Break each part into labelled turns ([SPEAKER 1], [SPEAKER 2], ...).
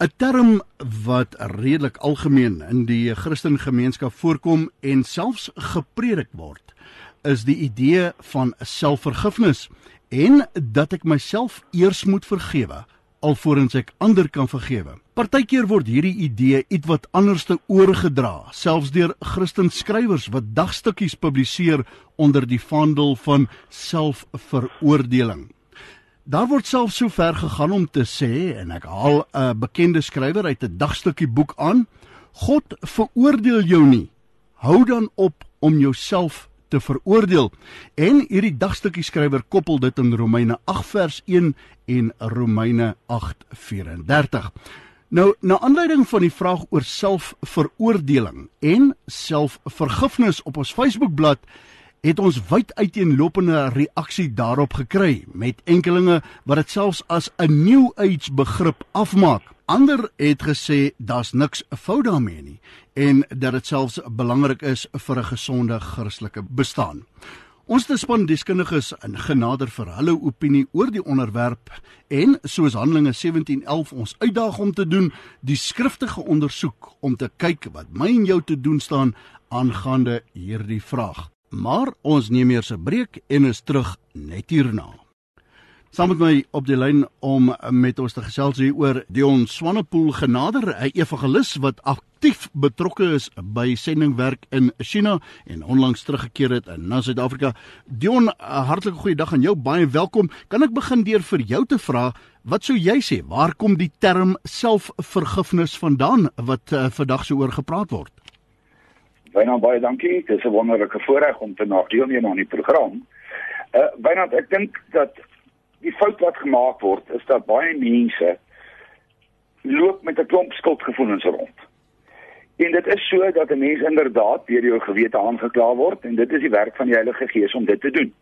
[SPEAKER 1] 'n Term wat redelik algemeen in die Christengemeenskap voorkom en selfs gepredik word, is die idee van selfvergifnis en dat ek myself eers moet vergewe alvorens ek ander kan vergewe. Partykeer word hierdie idee ietwat anderste oorgedra, selfs deur Christen skrywers wat dagstukkies publiseer onder die vaandel van selfveroordeling. Daar word selfs so ver gegaan om te sê en ek haal 'n bekende skrywer uit 'n dagstukkie boek aan: God veroordeel jou nie. Hou dan op om jouself te veroordeel. En hierdie dagstukkie skrywer koppel dit in Romeine 8 vers 1 en Romeine 8 34. Nou, na aanleiding van die vraag oor selfveroordeling en selfvergifnis op ons Facebookblad het ons wyd uiteenlopende reaksie daarop gekry met enkelinge wat dit selfs as 'n new age begrip afmaak. Ander het gesê daar's niks fout daarmee nie en dat dit selfs belangrik is vir 'n gesonde Christelike bestaan. Ons het span deskundiges in genader vir hulle opinie oor die onderwerp en soos Handelinge 17:11 ons uitdaag om te doen, die skriftige ondersoek om te kyk wat my en jou te doen staan aangaande hierdie vraag. Maar ons neem eers 'n breek en is terug net hierna. Saam met my op die lyn om met ons te gesels hier oor Dion Swanepoel genader, 'n evangelis wat aktief betrokke is by sendingwerk in China en onlangs teruggekeer het na Suid-Afrika. Dion, 'n hartlike goeie dag aan jou, baie welkom. Kan ek begin deur vir jou te vra, wat sou jy sê, waar kom die term selfvergifnis vandaan wat uh, vandag so oor gepraat word?
[SPEAKER 2] Byna baie dankie. Dit is 'n wonderlike voorreg om te na deelneem aan die program. Uh byna ek dink dat die fout wat gemaak word is dat baie mense loop met 'n klomp skuldgevoelens rond. En dit is so dat 'n mens inderdaad deur jou gewete aangekla word en dit is die werk van die Heilige Gees om dit te doen.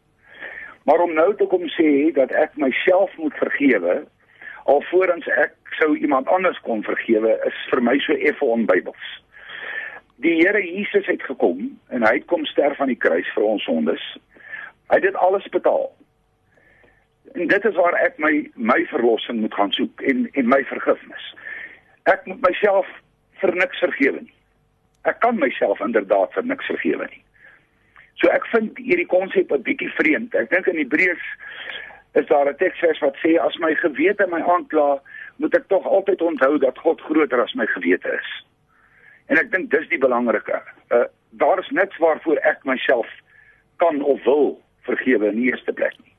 [SPEAKER 2] Maar om nou te kom sê dat ek myself moet vergewe alvorens ek sou iemand anders kon vergewe is vir my so effe onbybels. Die Here Jesus het gekom en hy het kom sterf aan die kruis vir ons sondes. Hy het dit alles betaal. En dit is waar ek my my verlossing moet gaan soek en en my vergifnis. Ek moet myself vir niks vergewe nie. Ek kan myself inderdaad vir niks vergewe nie. So ek vind hierdie konsep 'n bietjie vreemd. Ek dink in Hebreërs is daar 'n teksvers wat sê as my gewete my aankla, moet ek tog altyd onthou dat God groter as my gewete is. En ek dink dis die belangrike. Uh daar is niks waarvoor ek myself kan of wil vergewe in die eerste plek nie.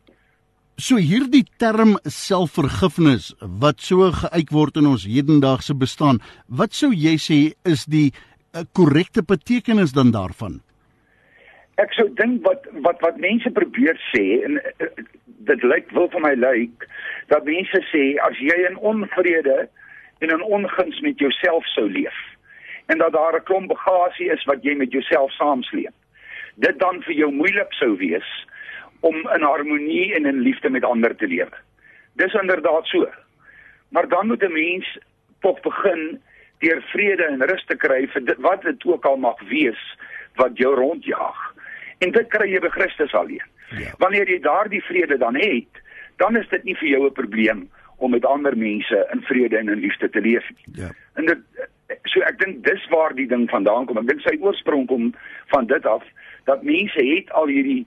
[SPEAKER 1] So hierdie term selfvergifnis wat so geuit word in ons hedendaagse bestaan, wat sou jy sê is die eh, korrekte uh, betekenis dan daarvan?
[SPEAKER 2] Ek sou dink wat wat wat mense probeer sê en uh, dit lyk wil vir my lyk dat mense sê as jy in onvrede en in onguns met jouself sou leef en dat daar 'n klomp bagasie is wat jy met jouself saamsleep, dit dan vir jou moeilik sou wees om in harmonie en in liefde met ander te lewe. Dis inderdaad so. Maar dan moet 'n mens tog begin deur vrede en rus te kry vir dit, wat dit ook al mag wees wat jou rondjaag. En dit kry jy by Christus alleen. Ja. Wanneer jy daardie vrede dan het, dan is dit nie vir jou 'n probleem om met ander mense in vrede en in liefde te leef nie. Ja. En dit so ek dink dis waar die ding vandaan kom. Ek dink sy oorsprong kom van dit af dat mense het al hierdie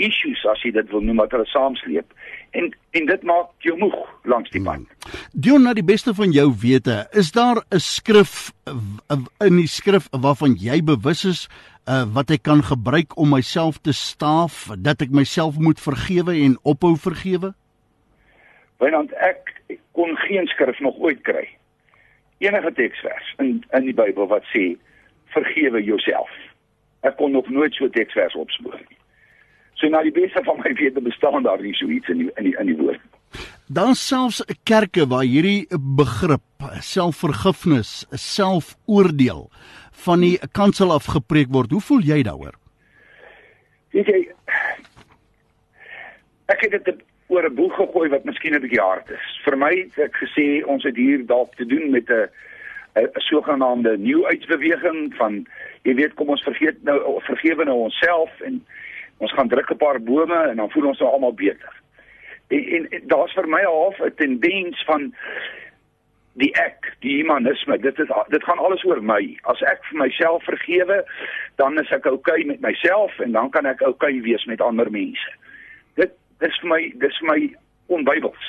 [SPEAKER 2] issues as jy dit wil noem wat hulle saamsleep en en dit maak jou moeg langs die pad.
[SPEAKER 1] Hmm. Dion na die beste van jou wete, is daar 'n skrif in die skrif waarvan jy bewus is uh, wat ek kan gebruik om myself te staaf dat ek myself moet vergewe en ophou vergewe?
[SPEAKER 2] Want ek kon geen skrif nog ooit kry. Enige teksvers in in die Bybel wat sê vergewe jouself. Ek kon nog nooit so 'n teksvers opspoor nie. So na die beste van my wete bestaan daar nie so iets in die, in die in die woord.
[SPEAKER 1] Daar selfs kerke waar hierdie begrip selfvergifnis, selfoordeel van die kansel af gepreek word. Hoe voel jy daaroor?
[SPEAKER 2] Weet jy ek het dit oor 'n boek gegooi wat miskien 'n bietjie hard is. Vir my het ek gesê ons het hier dalk te doen met 'n 'n sogenaamde nuwe uitbeweging van jy weet kom ons vergeet nou vergewe nou onsself en ons gaan druk 'n paar bome en dan voel ons nou almal beter. En, en, en daar's vir my half 'n tendens van die ek, die humanisme, dit is dit gaan alles oor my. As ek vir myself vergewe, dan is ek oukei okay met myself en dan kan ek oukei okay wees met ander mense. Dis vir my dis vir my onbybels.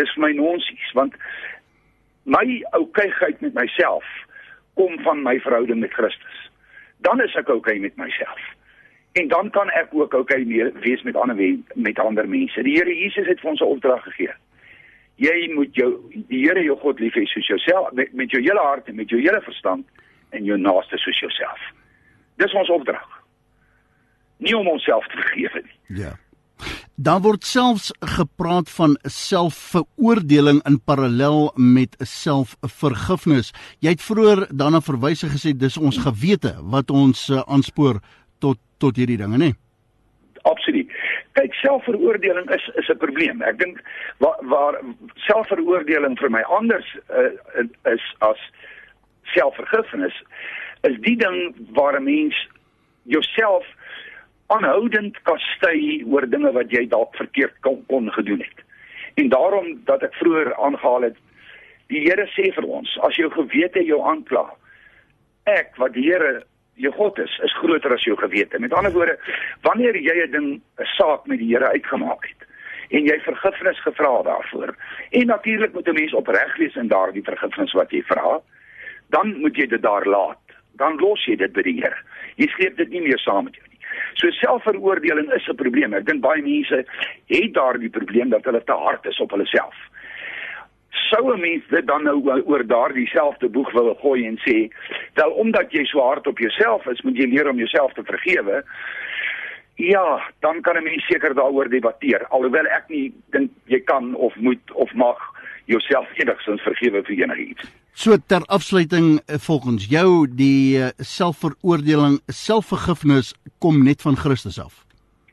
[SPEAKER 2] Dis vir my nonsies want my oukeiheid met myself kom van my verhouding met Christus. Dan is ek oukei met myself. En dan kan ek ook oukei wees met ander met ander mense. Die Here Jesus het vir ons 'n opdrag gegee. Jy moet jou die Here jou God lief hê soos jouself met, met jou hele hart en met jou hele verstand en jou naaste soos jouself. Dis ons opdrag. Nie om onsself te vergewe nie.
[SPEAKER 1] Ja. Daar word selfs gepraat van selfveroordeling in parallel met selfvergifnis. Jy het vroeër daarna verwys en gesê dis ons gewete wat ons uh, aanspoor tot tot hierdie dinge, nê?
[SPEAKER 2] Absoluut. Kyk, selfveroordeling is is 'n probleem. Ek dink waar, waar selfveroordeling vir my anders uh, is as selfvergifnis is die ding waar 'n mens jouself aanhoudend kastei oor dinge wat jy dalk verkeerd kon, kon gedoen het. En daarom dat ek vroeër aangehaal het, die Here sê vir ons, as jou gewete jou aankla, ek wat die Here jou God is, is groter as jou gewete. Met ander woorde, wanneer jy 'n ding 'n saak met die Here uitgemaak het en jy vergifnis gevra daarvoor, en natuurlik moet 'n mens opreg wees in daardie vergifnis wat jy vra, dan moet jy dit daar laat. Dan los jy dit by die Here. Jy sleep dit nie meer saam met jou So selfveroordeling is 'n probleem. Ek dink baie mense het daardie probleem dat hulle te hard is op hulle self. Sou 'n mens dit dan nou oor daardie selfde boeg wil gooi en sê, "Wel omdat jy so hard op jouself is, moet jy leer om jouself te vergewe." Ja, dan kan 'n mens seker daaroor debatteer. Alhoewel ek nie dink jy kan of moet of mag jouself enigstens vergewe vir enigiets.
[SPEAKER 1] So ter afsluiting eh, volgens jou die eh, selfveroordeling, selfvergifnis kom net van Christus af.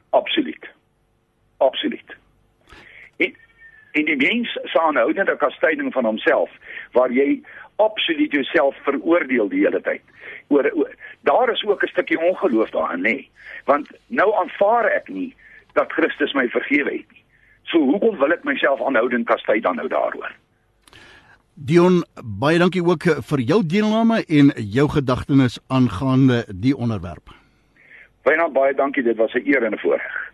[SPEAKER 2] Absoluut. Absoluut. En, en die mens se aanhoudende kastyding van homself waar jy absoluut jouself veroordeel die hele tyd. Oor, oor daar is ook 'n stukkie ongeloof daarin, nê? Want nou aanvaar ek nie dat Christus my vergewe het nie. So hoekom wil ek myself aanhoudend kastyd dan nou daaroor?
[SPEAKER 1] Dion, baie dankie ook vir jou deelname en jou gedagtenis aangaande die onderwerp.
[SPEAKER 2] Baie baie dankie, dit was 'n eer en 'n voorreg.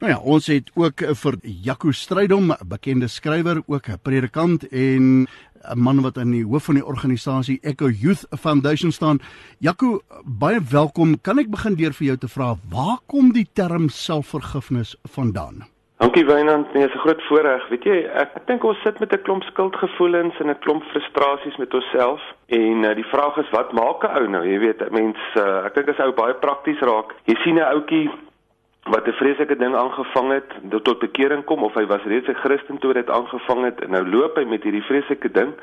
[SPEAKER 1] Nou ja, ons het ook vir Jaco Strydom, 'n bekende skrywer, ook 'n predikant en 'n man wat aan die hoof van die organisasie Echo Youth Foundation staan. Jaco, baie welkom. Kan ek begin deur vir jou te vra waar kom die term selfvergifnis vandaan?
[SPEAKER 3] Dankie Wynand, nee, dit is 'n groot voorreg. Weet jy, ek, ek dink ons sit met 'n klomp skuldgevoelens en 'n klomp frustrasies met onsself en uh, die vraag is wat maak 'n ou nou? Jy weet, mense, uh, ek dink as ou baie prakties raak. Jy sien 'n ouetjie wat 'n vreeslike ding aangevang het, tot bekering kom of hy was reeds 'n Christen toe dit aangevang het en nou loop hy met hierdie vreeslike ding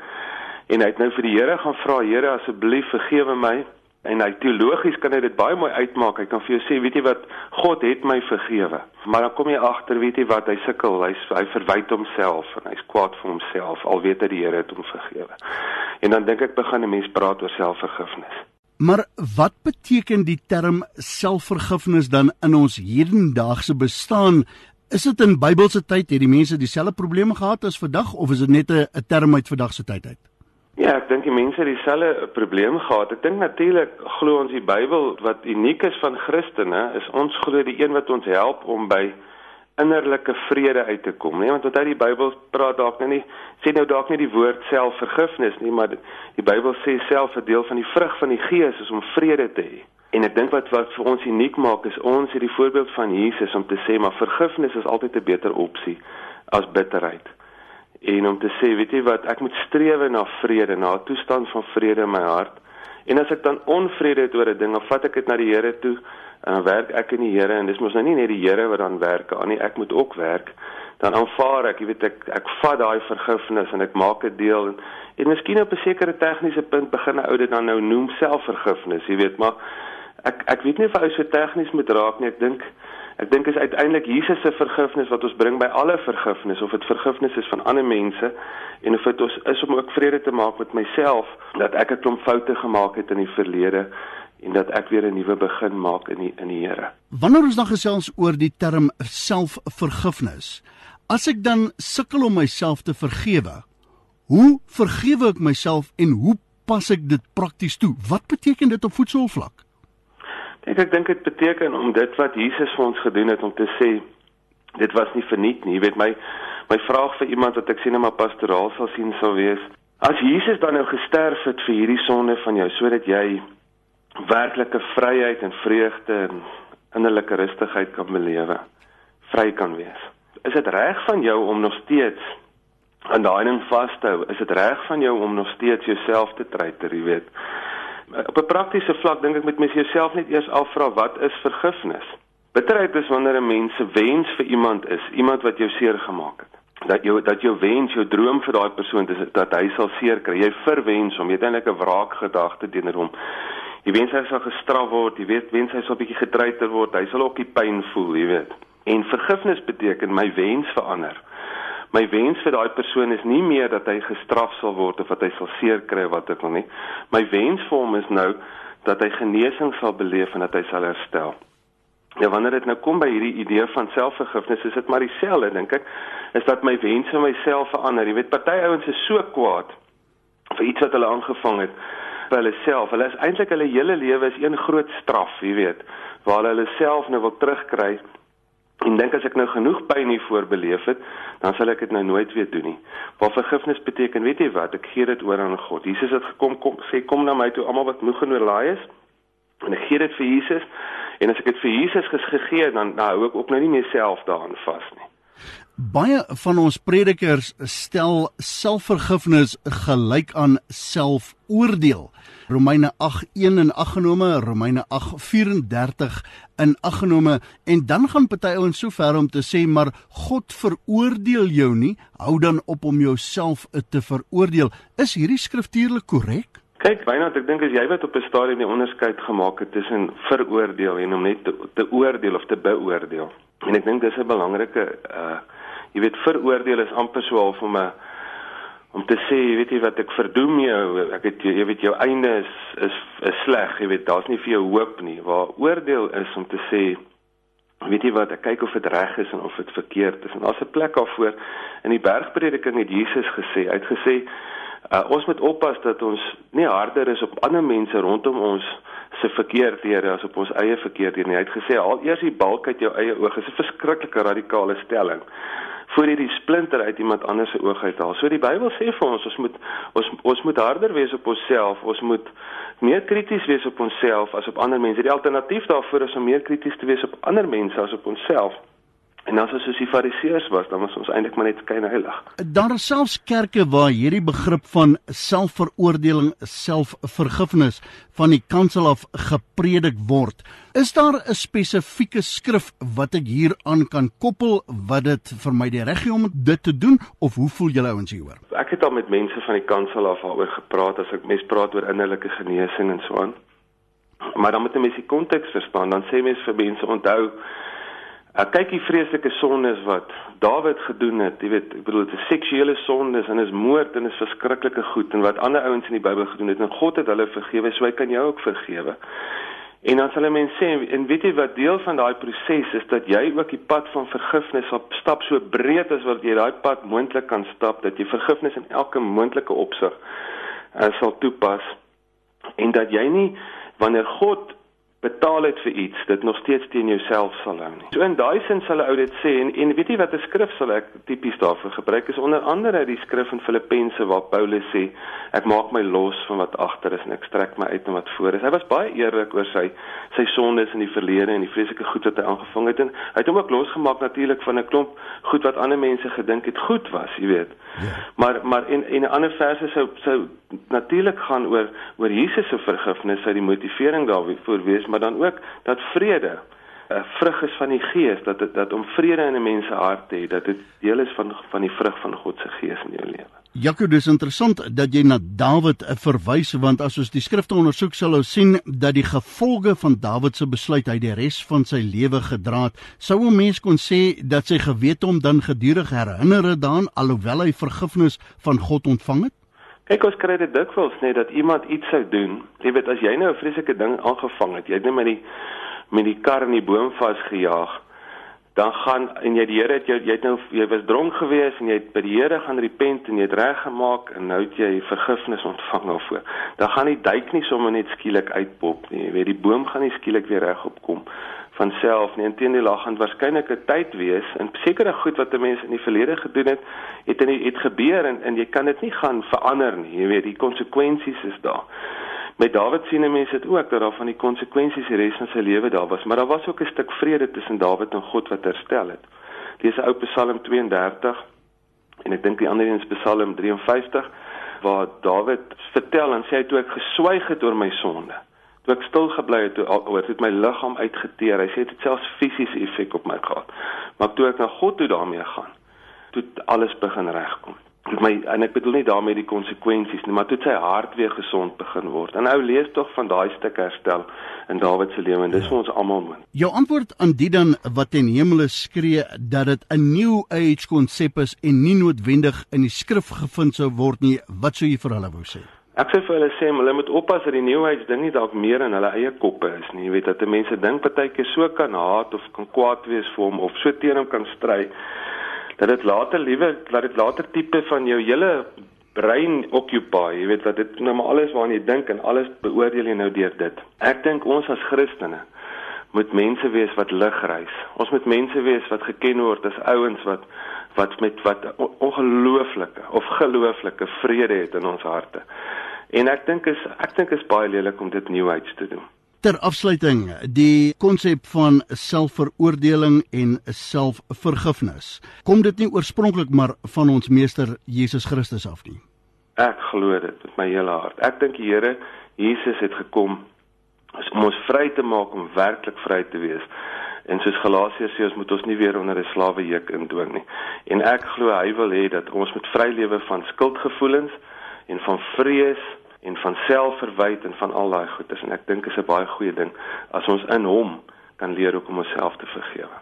[SPEAKER 3] en hy het nou vir die Here gaan vra, Here, asseblief vergewe my en hy teologies kan hy dit baie mooi uitmaak. Hy kan vir jou sê, weet jy wat, God het my vergewe. Maar dan kom jy agter, weet jy wat, hy sukkel, hy hy verwyd homself en hy's kwaad vir homself al weet hy die Here het hom vergewe. En dan dink ek begin 'n mens praat oor selfvergifnis.
[SPEAKER 1] Maar wat beteken die term selfvergifnis dan in ons hedendaagse bestaan? Is dit in Bybelse tyd het die mense dieselfde probleme gehad as vandag of is dit net 'n term uit vandag se tyd uit?
[SPEAKER 3] Ja, ek dink die mense het dieselfde probleem gehad. Ek dink natuurlik glo ons die Bybel wat uniek is van Christene, is ons glo die een wat ons help om by innerlike vrede uit te kom, nee, want onthou die Bybel praat dalk nou nie sê nou dalk nie die woord selfvergifnis nie, maar die Bybel sê self 'n deel van die vrug van die Gees is om vrede te hê. En ek dink wat wat vir ons uniek maak is ons het die voorbeeld van Jesus om te sê maar vergifnis is altyd 'n beter opsie as bitterheid en om te sê, weet jy wat, ek moet streef na vrede, na 'n toestand van vrede in my hart. En as ek dan onvrede het oor 'n ding, of vat ek dit na die Here toe, en dan werk ek in die Here en dis mos nou nie net die Here wat dan werk aan nie, ek moet ook werk. Dan aanvaar ek, jy weet ek ek vat daai vergifnis en ek maak dit deel en en miskien op 'n sekere tegniese punt begin 'n ou dit dan nou noem selfvergifnis, jy weet, maar ek ek weet nie of hy so tegnies moet raak nie. Ek dink Ek dink is uiteindelik Jesus se vergifnis wat ons bring by alle vergifnis of dit vergifnis is van ander mense en of dit ons is om ook vrede te maak met myself dat ek 'n klomp foute gemaak het in die verlede en dat ek weer 'n nuwe begin maak in die in die Here.
[SPEAKER 1] Wanneer ons dan gesels oor die term selfvergifnis, as ek dan sukkel om myself te vergewe, Hoe vergewe ek myself en hoe pas ek dit prakties toe? Wat beteken dit op voetsoolvlak?
[SPEAKER 3] Ek ek dink dit beteken om dit wat Jesus vir ons gedoen het om te sê dit was nie verniet nie. Jy weet my my vraag vir iemand wat ek sien in my pastoraal sal sien sou wees, as Jesus dan nou gesterf het vir hierdie sonde van jou sodat jy werklike vryheid en vreugde en innerlike rustigheid kan belewe, vry kan wees. Is dit reg van jou om nog steeds aan daai ding vas te hou? Is dit reg van jou om nog steeds jouself te treiter, jy weet? Op 'n praktiese vlak dink ek met mens jouself net eers afvra wat is vergifnis? Bitterheid is wanneer 'n mens se wens vir iemand is, iemand wat jou seer gemaak het. Dat jou dat jou wens, jou droom vir daai persoon is dat hy sal seer kry. Jy verwens hom, jy het eintlik 'n wraakgedagte teenoor hom. Jy wens hy sal gestraf word, jy weet wens hy sal 'n bietjie getreiter word, hy sal ook die pyn voel, jy weet. En vergifnis beteken my wens verander. My wens vir daai persoon is nie meer dat hy gestraf sal word of dat hy sal seer kry wat ek wil nie. My wens vir hom is nou dat hy genesing sal beleef en dat hy sal herstel. Ja, wanneer dit nou kom by hierdie idee van selfvergifnis, is dit maar dieselfde dink ek, is dat my wens vir myself verander. Jy weet, party ouens is so kwaad vir iets wat hulle aangevang het vir hulle self. Hulle is eintlik hulle hele lewe is een groot straf, jy weet, waar hulle hulle self nou wil terugkry. En dink as ek nou genoeg pyn hiervoor beleef het, dan sal ek dit nou nooit weer doen nie. Wat vergifnis beteken, weet jy wat? Ek gee dit oor aan God. Jesus het gekom kom sê kom na my toe almal wat moeg en oorlaai is. En ek gee dit vir Jesus. En as ek dit vir Jesus gegee het, dan nou hou ek ook nou nie meer self daaraan vas nie.
[SPEAKER 1] Baie van ons predikers stel selfvergifnis gelyk aan selfoordeel. Romeine 8:1 in aggenome, Romeine 8:34 in aggenome en dan gaan party ouens so ver om te sê maar God veroordeel jou nie, hou dan op om jouself te veroordeel. Is hierdie skriftuurlik korrek?
[SPEAKER 3] Kyk, Wynand, ek dink as jy wat op 'n stadium die onderskeid gemaak het tussen veroordeel en om net te, te oordeel of te beoordeel. En ek dink dis 'n belangrike uh jy weet veroordeel is amper so half om 'n om te sê jy weet jy wat ek verdoem jou ek het jy weet jou einde is is is sleg jy weet daar's nie vir jou hoop nie. Waar oordeel is om te sê weet jy wat ek kyk of dit reg is en of dit verkeerd is. En daar's 'n plek daarvoor. In die bergprediking het Jesus gesê hy het gesê uh, ons moet oppas dat ons nie harder is op ander mense rondom ons se verkeerdhede as op ons eie verkeerdhede nie. Hy het gesê al eers die balk uit jou eie oog. Is 'n verskriklike radikale stelling voor jy die splinter uit iemand anders se oog uithaal. So die Bybel sê vir ons ons moet ons ons moet harder wees op onsself. Ons moet meer krities wees op onsself as op ander mense. Die alternatief daarvoor is om meer krities te wees op ander mense as op onsself. En as ons soos die fariseërs was, dan was ons eintlik maar net skyn heilig.
[SPEAKER 1] Daar is selfs kerke waar hierdie begrip van selfveroordeling, selfvergifnis van die kansel af gepredik word. Is daar 'n spesifieke skrif wat ek hieraan kan koppel wat dit vir my die reg gee om dit te doen of hoe voel julle ouens hieroor?
[SPEAKER 3] Ek het al met mense van die kansel af daaroor gepraat as ek mense praat oor innerlike genesing en so aan. Maar dan moet jy mens die konteks verstaan, dan sê mense vir mense onthou Ek kyk die vreeslike sondes wat Dawid gedoen het. Jy weet, ek bedoel dit is seksuele sondes en is moord en is verskriklike goed en wat ander ouens in die Bybel gedoen het en God het hulle vergewe, so hy kan jou ook vergewe. En dan sal mense sê en weet jy wat deel van daai proses is dat jy ook die pad van vergifnis op stap so breed as wat jy daai pad moontlik kan stap dat jy vergifnis in elke moontlike opsig uh, sal toepas en dat jy nie wanneer God betaal het vir iets dit nog steeds teen jouself sal hou nie. So in daai sin sal 'n ou dit sê en en weet jy wat 'n skrif sal ek tipies daarvoor gebruik is onder andere die skrif in Filippense waar Paulus sê ek maak my los van wat agter is en ek strek my uit na wat voor is. Hy was baie eerlik oor sy sy sondes in die verlede en die vreeslike goed wat hy aangevang het en hy het hom ook losgemaak natuurlik van 'n klomp goed wat ander mense gedink het goed was, jy weet. Ja. Maar maar en en 'n ander verse sou sou natuurlik gaan oor oor Jesus se vergifnis, sy die motivering daarvoor wees maar dan ook dat vrede 'n uh, vrug is van die gees dat het, dat om vrede in 'n mens se hart te hê dat dit deel is van van die vrug van God se gees in jou lewe.
[SPEAKER 1] Jakob, dis interessant dat jy na Dawid uh, verwys want as ons die skrifte ondersoek sal ons sien dat die gevolge van Dawid se besluit hy die res van sy lewe gedra het. Sou 'n mens kon sê dat sy gewete hom dan gedurig herinner daaraan alhoewel hy vergifnis van God ontvang het?
[SPEAKER 3] Kyk ons kry dit dikwels net dat iemand iets sou doen. Jy weet as jy nou 'n vreeslike ding aangevang het, jy het net met die met die kar in die boom vasgejaag, dan gaan en jy die Here het jou jy het nou jy was dronk geweest en jy het by die Here gaan repent en jy het reggemaak en nou het jy vergifnis ontvang daarvoor. Dan gaan die duik nie sommer net skielik uitpop nie. Jy weet die boom gaan nie skielik weer regop kom van self nie. Inteendeel lag gaan waarskynlik 'n tyd wees en sekere goed wat 'n mens in die verlede gedoen het, het in die, het gebeur en en jy kan dit nie gaan verander nie. Jy weet die konsekwensies is daar. Met Dawid sien mense dit ook dat daar van die konsekwensies die res van sy lewe daar was, maar daar was ook 'n stuk vrede tussen Dawid en God wat herstel het. Dis ou Psalm 32 en ek dink die ander een is Psalm 53 waar Dawid vertel en sê hy toe ek geswyg het oor my sonde toe ek stil gebly het toe oor het my liggaam uitgeteer hy sê dit selfs fisiese effek op my gehad maar toe ek na God toe daarmee gaan toe alles begin regkom Dit my en ek bedoel nie daarmee die konsekwensies nie, maar toe sy hart weer gesond begin word. En nou lees tog van daai stuk herstel in Dawid se lewe en dis ja. vir ons almal mooi.
[SPEAKER 1] Jou antwoord aan die dan wat in hemele skree dat dit 'n new age konsep is en nie noodwendig in die skrif gevind sou word nie, wat sou jy vir hulle wou sê?
[SPEAKER 3] Ek sê vir hulle sê hulle moet oppas dat die new age ding nie dalk meer in hulle eie koppe is nie. Jy weet dat mense dink partykeer so kan haat of kan kwaad wees vir hom of so teen hom kan stry dat dit later liewe dat dit later tipe van jou hele brein occupy, jy weet dat dit nou maar alles waarna jy dink en alles beoordeel jy nou deur dit. Ek dink ons as Christene moet mense wees wat lig reis. Ons moet mense wees wat geken word as ouens wat wat met wat ongelooflike of gelooflike vrede het in ons harte. En ek dink is ek dink is baie lelik om dit new age te doen.
[SPEAKER 1] Ter afsluiting, die konsep van selfveroordeling en selfvergifnis. Kom dit nie oorspronklik maar van ons meester Jesus Christus af nie?
[SPEAKER 3] Ek glo dit met my hele hart. Ek dink die Here Jesus het gekom om ons vry te maak om werklik vry te wees. En soos Galasiërs sê, ons moet ons nie weer onder 'n slawejuk indwing nie. En ek glo hy wil hê dat ons met vry lewe van skuldgevoelens en van vrees en van selfverwyte en van al daai goeders en ek dink is 'n baie goeie ding as ons in hom kan leer hoe om onsself te vergewe.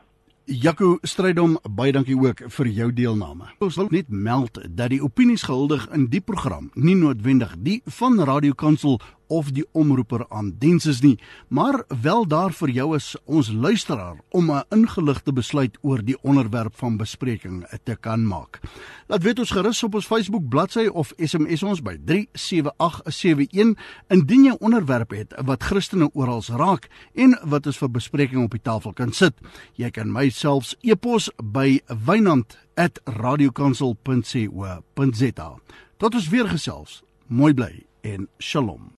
[SPEAKER 1] Jaco Strydom, baie dankie ook vir jou deelname. Ons wil net meld dat die opinies gehuldig in die program nie noodwendig die van Radio Kansel of die omroeper aan diens is nie, maar wel daar vir jou as ons luisteraar om 'n ingeligte besluit oor die onderwerp van bespreking te kan maak. Laat weet ons gerus op ons Facebook bladsy of SMS ons by 37871 indien jy onderwerp het wat Christene oral raak en wat ons vir bespreking op die tafel kan sit. Jy kan myself e-pos by wynand@radiokansel.co.za. Tot ons weer gesels. Mooi bly en shalom.